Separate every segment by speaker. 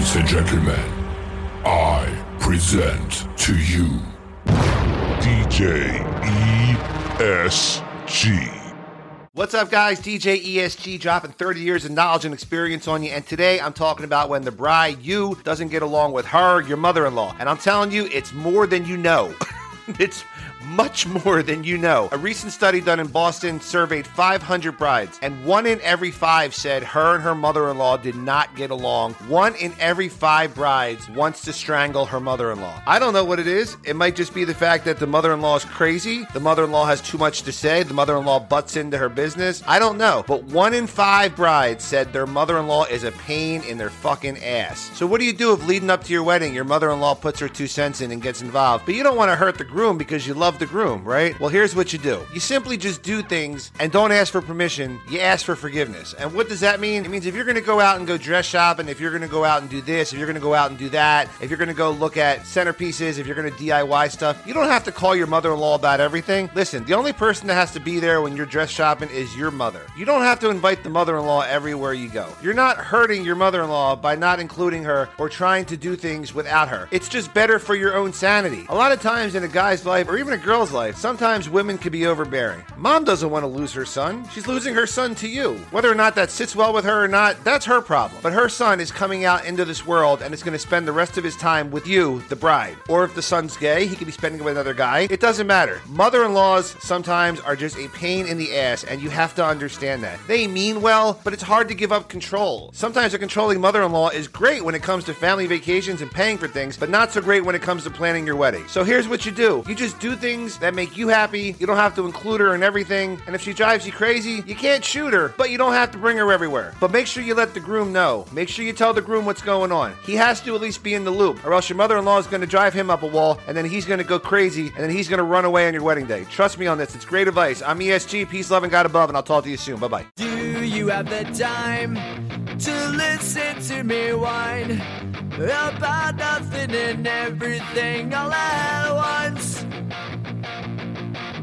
Speaker 1: Ladies and gentlemen, I present to you DJ ESG.
Speaker 2: What's up, guys? DJ ESG dropping 30 years of knowledge and experience on you. And today I'm talking about when the bride, you, doesn't get along with her, your mother in law. And I'm telling you, it's more than you know. it's much more than you know. A recent study done in Boston surveyed 500 brides, and one in every five said her and her mother in law did not get along. One in every five brides wants to strangle her mother in law. I don't know what it is. It might just be the fact that the mother in law is crazy, the mother in law has too much to say, the mother in law butts into her business. I don't know. But one in five brides said their mother in law is a pain in their fucking ass. So, what do you do if leading up to your wedding, your mother in law puts her two cents in and gets involved? But you don't want to hurt the groom because you love the groom, right? Well, here's what you do you simply just do things and don't ask for permission, you ask for forgiveness. And what does that mean? It means if you're going to go out and go dress shopping, if you're going to go out and do this, if you're going to go out and do that, if you're going to go look at centerpieces, if you're going to DIY stuff, you don't have to call your mother in law about everything. Listen, the only person that has to be there when you're dress shopping is your mother. You don't have to invite the mother in law everywhere you go. You're not hurting your mother in law by not including her or trying to do things without her. It's just better for your own sanity. A lot of times in a guy's life or even a girl's life, sometimes women can be overbearing. Mom doesn't want to lose her son. She's losing her son to you. Whether or not that sits well with her or not, that's her problem. But her son is coming out into this world and is going to spend the rest of his time with you, the bride. Or if the son's gay, he could be spending it with another guy. It doesn't matter. Mother in laws sometimes are just a pain in the ass, and you have to understand that. They mean well, but it's hard to give up control. Sometimes a controlling mother in law is great when it comes to family vacations and paying for things, but not so great when it comes to planning your wedding. So here's what you do you just do things that make you happy. You don't have to include her in everything. And if she drives you crazy, you can't shoot her, but you don't have to bring her everywhere. But make sure you let the groom know. Make sure you tell the groom what's going on. He has to at least be in the loop, or else your mother in law is going to drive him up a wall, and then he's going to go crazy, and then he's going to run away on your wedding day. Trust me on this. It's great advice. I'm ESG. Peace, love, and God above, and I'll talk to you soon. Bye bye.
Speaker 3: Do you have the time to listen to me whine about nothing and everything all at once?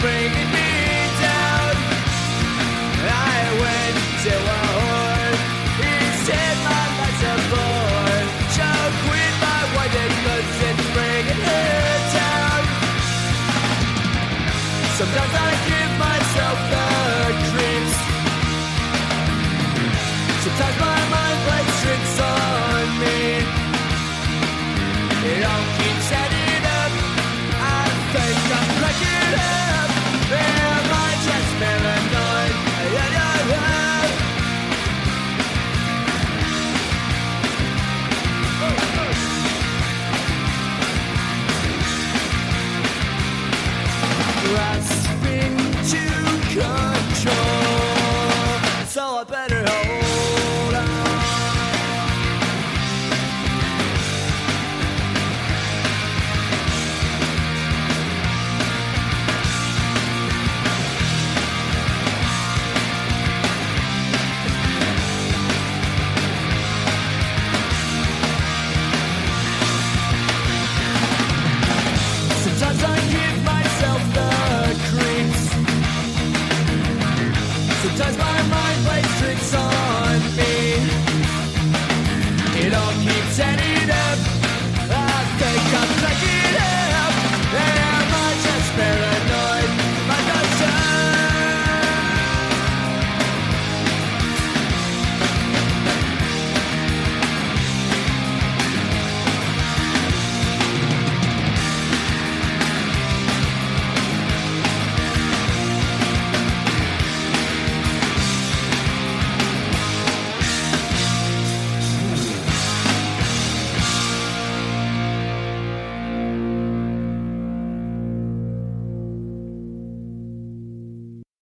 Speaker 3: bringing me down. I went to a whore. He said my life's a bore. My it's bringing down. Sometimes I give myself the creeps. Sometimes my mind plays tricks on me. It all keeps Grasping keeps ending up.